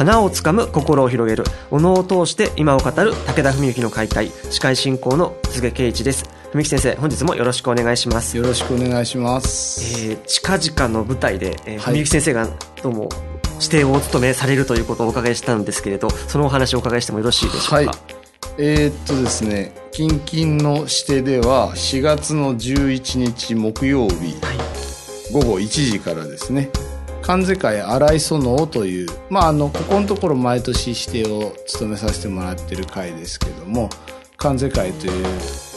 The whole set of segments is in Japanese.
花をつかむ心を広げる。お能を通して今を語る。武田文幸の解体。司会進行の柘植圭一です。文幸先生本日もよろしくお願いします。よろしくお願いします、えー、近々の舞台で、えーはい。文幸先生がどうも指定をお務めされるということをお伺いしたんですけれどそのお話をお伺いしてもよろしいでしょうか、はい。えーっとですね近々の指定では4月の11日木曜日午後1時からですね関西会荒磯能というまああのここのところ毎年指定を務めさせてもらってる会ですけども関西会という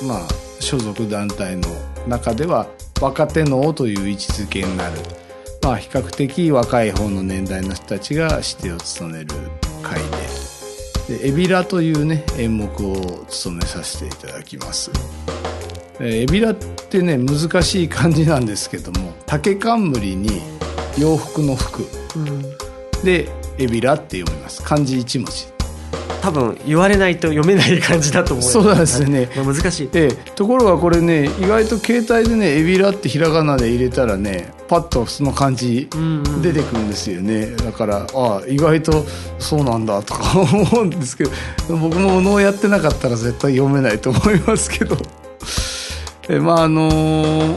まあ所属団体の中では若手能という位置づけになるまあ比較的若い方の年代の人たちが指定を務める会でで「エビラ」というね演目を務めさせていただきます。えーエビラってね難しい漢字なんですけども竹冠に洋服の服。でエビラって読みます。漢字一文字。多分言われないと読めない感じだと思いますそうなんですよね。まあ難しい。でところがこれね意外と携帯でねエビラってひらがなで入れたらねパッとその漢字んうん。出てくるんですよね。だからああ意外とそうなんだとか思うんですけど僕も能やってなかったら絶対読めないと思いますけどえまああの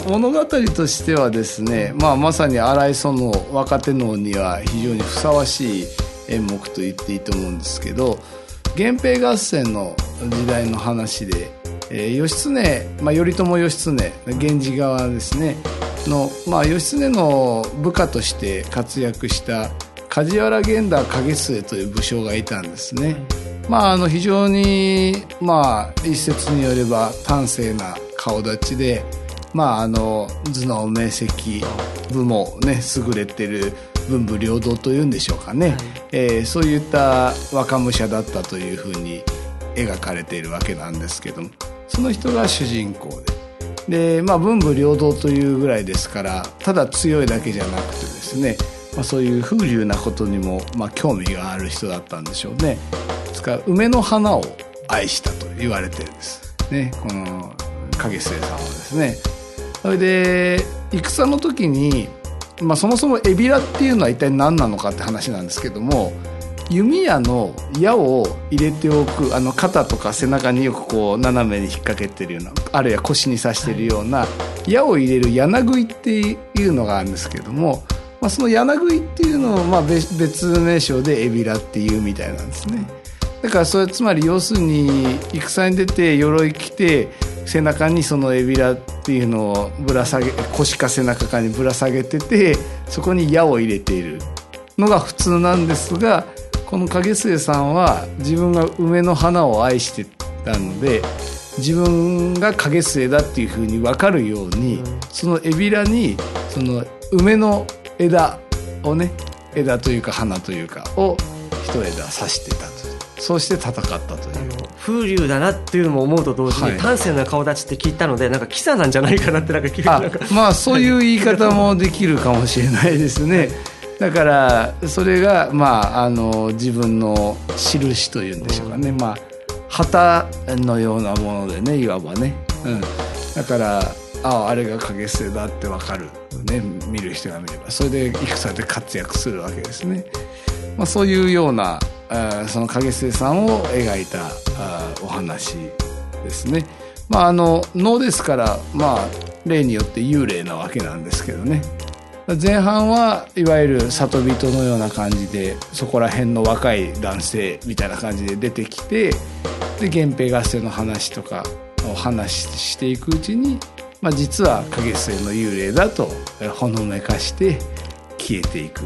物語としてはですね、まあ、まさに荒磯の若手能には非常にふさわしい演目と言っていいと思うんですけど源平合戦の時代の話で、えー義経、まあ、頼朝義経源氏側ですねの、まあ、義経の部下として活躍した梶原源太景末という武将がいたんですね。まあ、あの非常に、まあ、一説によれば端正な顔立ちで、まあ、あの頭脳明晰部もね優れてる文武両道というんでしょうかね、えーそういった若武者だったというふうに描かれているわけなんですけどもその人が主人公でで、まあ、文武両道というぐらいですからただ強いだけじゃなくてですね、まあ、そういう風流なことにも、まあ、興味がある人だったんでしょうね。ですから梅の花を愛したと言われてるんです。ね、この影末さんはですね。それで戦の時に、まあ、そもそもエビラっていうのは一体何なのかって話なんですけども弓矢の矢を入れておくあの肩とか背中によくこう斜めに引っ掛けてるようなあるいは腰に刺してるような矢を入れる柳食いっていうのがあるんですけども、まあ、その柳食いっていうのをまあ別名称でエビラっていうみたいなんですね。だからそれつまり要するに戦に出て鎧着て背中にそのエビラっていうのをぶら下げ腰か背中かにぶら下げててそこに矢を入れているのが普通なんですがこの影末さんは自分が梅の花を愛してたので自分が影末だっていうふうに分かるように、そのエビラにその梅の枝をね枝というか花というかを一枝刺してた。とそうして戦ったという。風流だなっていうのも思うと同時に、はい。端正な顔立ちって聞いたのでなんかキサなんじゃないかなってなんか聞いまあそういう言い方もできるかもしれないですね。だからそれがまああの自分の印というんでしょうかね、まあ旗のようなものでねいわばね、うん、だからあああれが影末だってわかる、ね、見る人が見れば。それで戦で活躍するわけですね。まあ、そういうようなその影末さんを描いたお話ですね。まああの能ですからまあ例によって幽霊なわけなんですけどね。前半はいわゆる里人のような感じでそこら辺の若い男性みたいな感じで出てきてで源平合戦の話とかを話していくうちにまあ、実は影末の幽霊だとほのめかして消えていく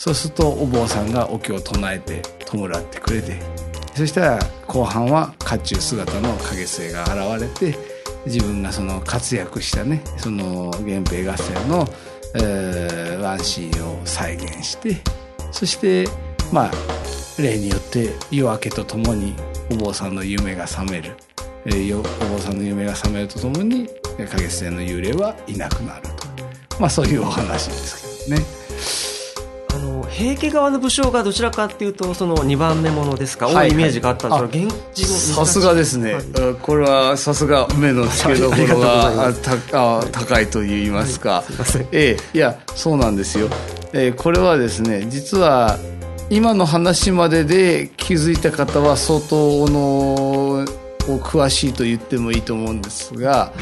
そうするとお坊さんがお経を唱えて弔ってくれてそしたら後半は甲冑姿の影末が現れて自分がその活躍したねその源平合戦の、えー、ワンシーンを再現してそしてまあ例によって夜明けとともにお坊さんの夢が覚める、えー、お坊さんの夢が覚めるとともに影末の幽霊はいなくなるとまあそういうお話ですけどね。平家側の武将がどちらかっていうとその2番目ものですか、はい、多い。イメージがあったんですけど、現さすがですね、はい、これはさすが目の付けどころが た高いと言いますか、はい、すいえいやそうなんですよ、えー、これはですね実は今の話までで気づいた方は相当の詳しいと言ってもいいと思うんですが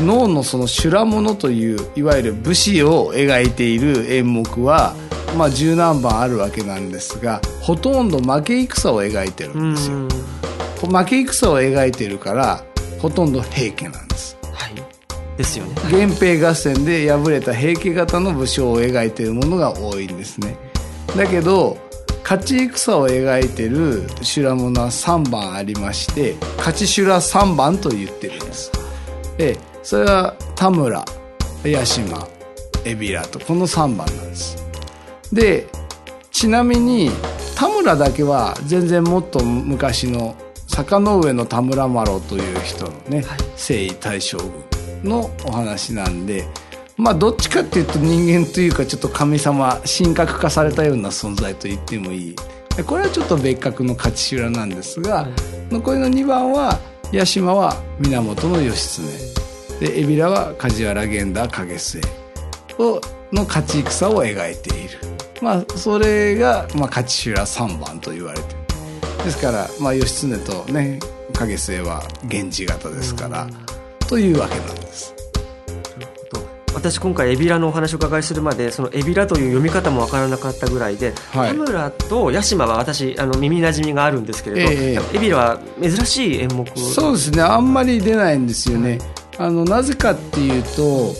脳のその修羅物といういわゆる武士を描いている演目はまあ、十何番あるわけなんですがほとんど負け戦を描いてるんですよ。負け戦を描いてるからほとんど平家なんです。はい。ですよね。源平合戦で敗れた平家型の武将を描いているものが多いんですね。だけど勝ち戦を描いてる修羅物は3番ありまして勝ち修羅3番と言ってるんです。でそれは田村八島海老名とこの3番なんですでちなみに田村だけは全然もっと昔の坂上の田村麻呂という人のね、はい、征夷大将軍のお話なんでまあどっちかっていうと人間というかちょっと神様神格化されたような存在と言ってもいい。これはちょっと別格の勝ち修羅なんですが、はい、残りの2番は八島は源義経。で海老名は梶原源田景末をの勝ち戦を描いている。まあ、それが、まあ、勝ち修羅3番と言われて。ですから、まあ、義経とね影末は源氏型ですから、というわけなんです。私今回海老名のお話を伺いするまでその海老名という読み方も分からなかったぐらいで、はい、田村と八島は私あの耳なじみがあるんですけれど、えー、海老名は珍しい演目。そうですね。あんまり出ないんですよね、あのなぜかっていうと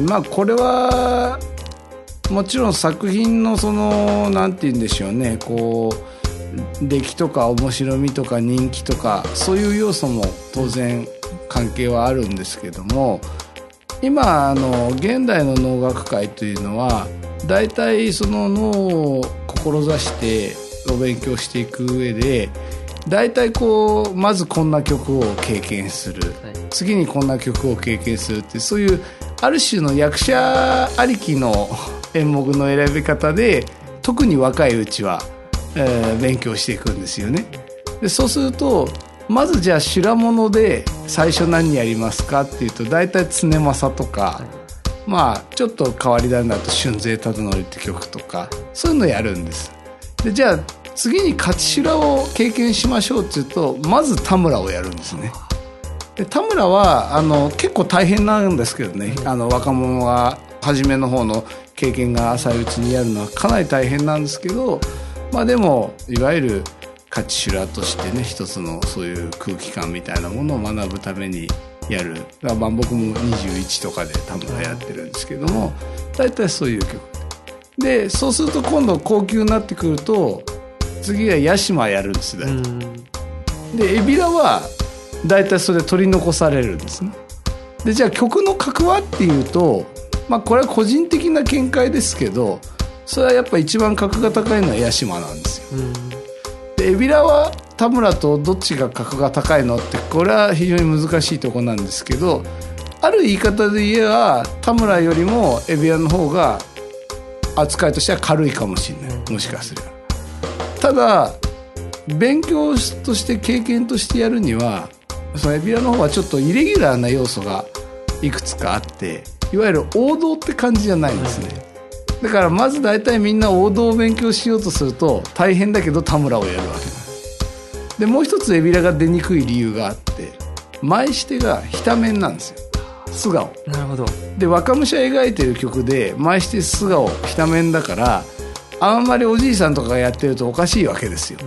まあこれはもちろん作品のその何て言うんでしょうねこう出来とか面白みとか人気とかそういう要素も当然関係はあるんですけども今あの現代の能楽会というのは大体その脳を志してお勉強していく上で大体こうまずこんな曲を経験する、はい、次にこんな曲を経験するってそういうある種の役者ありきの演目の選び方で特に若いうちは、えー、勉強していくんですよね。でそうするとまずじゃあ修羅物で最初何やりますか？っていうと大体常政とか、まあちょっと変わり種だと春勢忠則って曲とかそういうのやるんです。でじゃあ次に勝ち修羅を経験しましょうっていうとまず田村をやるんですね。で田村はあの結構大変なんですけどね。あの若者が初めの方の経験が浅いうちにやるのはかなり大変なんですけどまあでもいわゆる勝ち修羅としてね一つのそういう空気感みたいなものを学ぶためにやる。だから僕も21とかで多分やってるんですけども大体そういう曲。でそうすると今度高級になってくると次は屋島やるんです大体で海老名は大体それ取り残されるんですねでじゃあ曲の格はっていうとまあこれは個人的な見解ですけどそれはやっぱ一番格が高いのは屋島なんですよ。で海老名は田村とどっちが格が高いのってこれは非常に難しいとこなんですけどある言い方で言えば田村よりも海老名の方が扱いとしては軽いかもしれないもしかすれば。ただ勉強として経験としてやるにはその海老名の方はちょっとイレギュラーな要素がいくつかあっていわゆる王道って感じじゃないんですね、だからまず大体みんな王道を勉強しようとすると大変だけど田村をやるわけですでもう一つ海老名が出にくい理由があって前シテがひた面なんですよ。素顔なるほど。で若武者描いてる曲で前シテ素顔ひた面だからあんまりおじいさんとかがやってるとおかしいわけですよ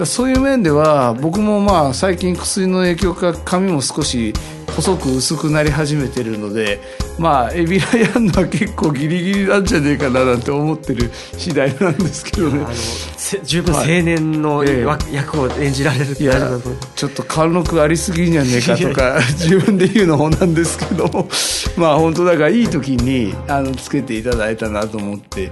だそういう面では僕もまあ最近薬の影響か髪も少し細く薄くなり始めてるのでまあエビラやるのは結構ギリギリなんじゃねえかななんて思ってる次第なんですけどね。あのせ十分青年の役を演じられるいやちょっと貫禄ありすぎんじゃねえかとか 自分で言うのもなんですけど。まあ本当だからいい時にあのつけていただいたなと思って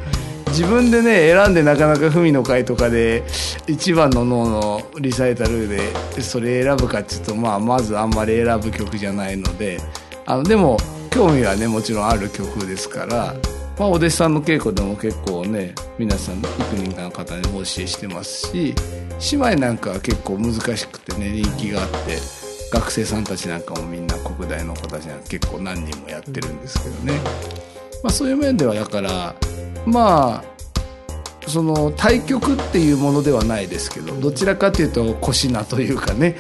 自分でね選んでなかなか文の会とかで一番の脳のリサイタルでそれ選ぶかっていうと、まあ、まずあんまり選ぶ曲じゃないのであのでも興味はねもちろんある曲ですから。まあ、お弟子さんの稽古でも結構ね皆さん幾人かの方にお教えしてますし姉妹なんかは結構難しくてね人気があって学生さんたちなんかもみんな国大の子たちなんか結構何人もやってるんですけどね、まあ、そういう面ではだからまあその対局っていうものではないですけどどちらかというと小品というかね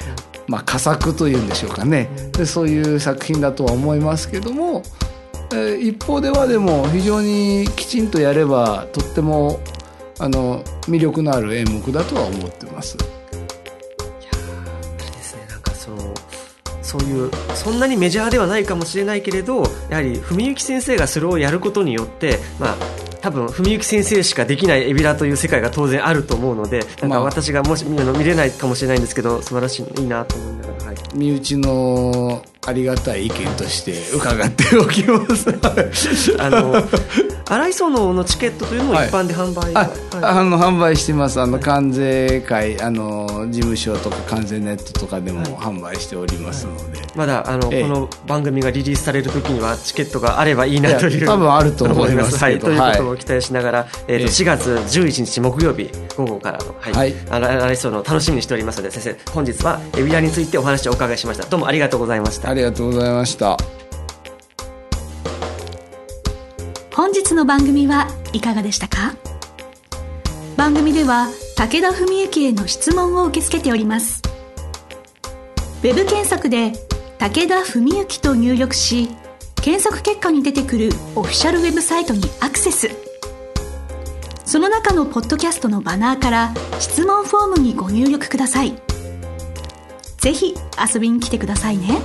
まあ佳作というんでしょうかねでそういう作品だとは思いますけどもえー一方ではでも非常にきちんとやればとってもあの魅力のある演目だとは思ってます。ですねなんかそのそういうそんなにメジャーではないかもしれないけれどやはり文幸先生がそれをやることによってまあ多分文幸先生しかできないエビラという世界が当然あると思うのでなんまあ。か私がもし見るの見れないかもしれないんですけど素晴らしいいいなと思いながら、はい、身内のありがたい意見として伺っておきます。あの荒磯能のチケットというのを一般で販売、あはい。あの販売してます。あの関税会あの事務所とか関税ネットとかでも販売しておりますので、まだあの、ええ。この番組がリリースされる時にはチケットがあればいいなという多分あると思いますはい、ということを期待しながら、えーとええ。4月11日木曜日午後からの、はい。はい。あの来週の楽しみにしておりますので先生本日はエビラについてお話をお伺いしました。どうもありがとうございました。ありがとうございました。本日の番組はいかがでしたか？番組では武田文幸への質問を受け付けております。ウェブ検索で「武田文幸」と入力し検索結果に出てくるオフィシャルウェブサイトにアクセス。その中のポッドキャストのバナーから質問フォームにご入力ください。ぜひ遊びに来てくださいね。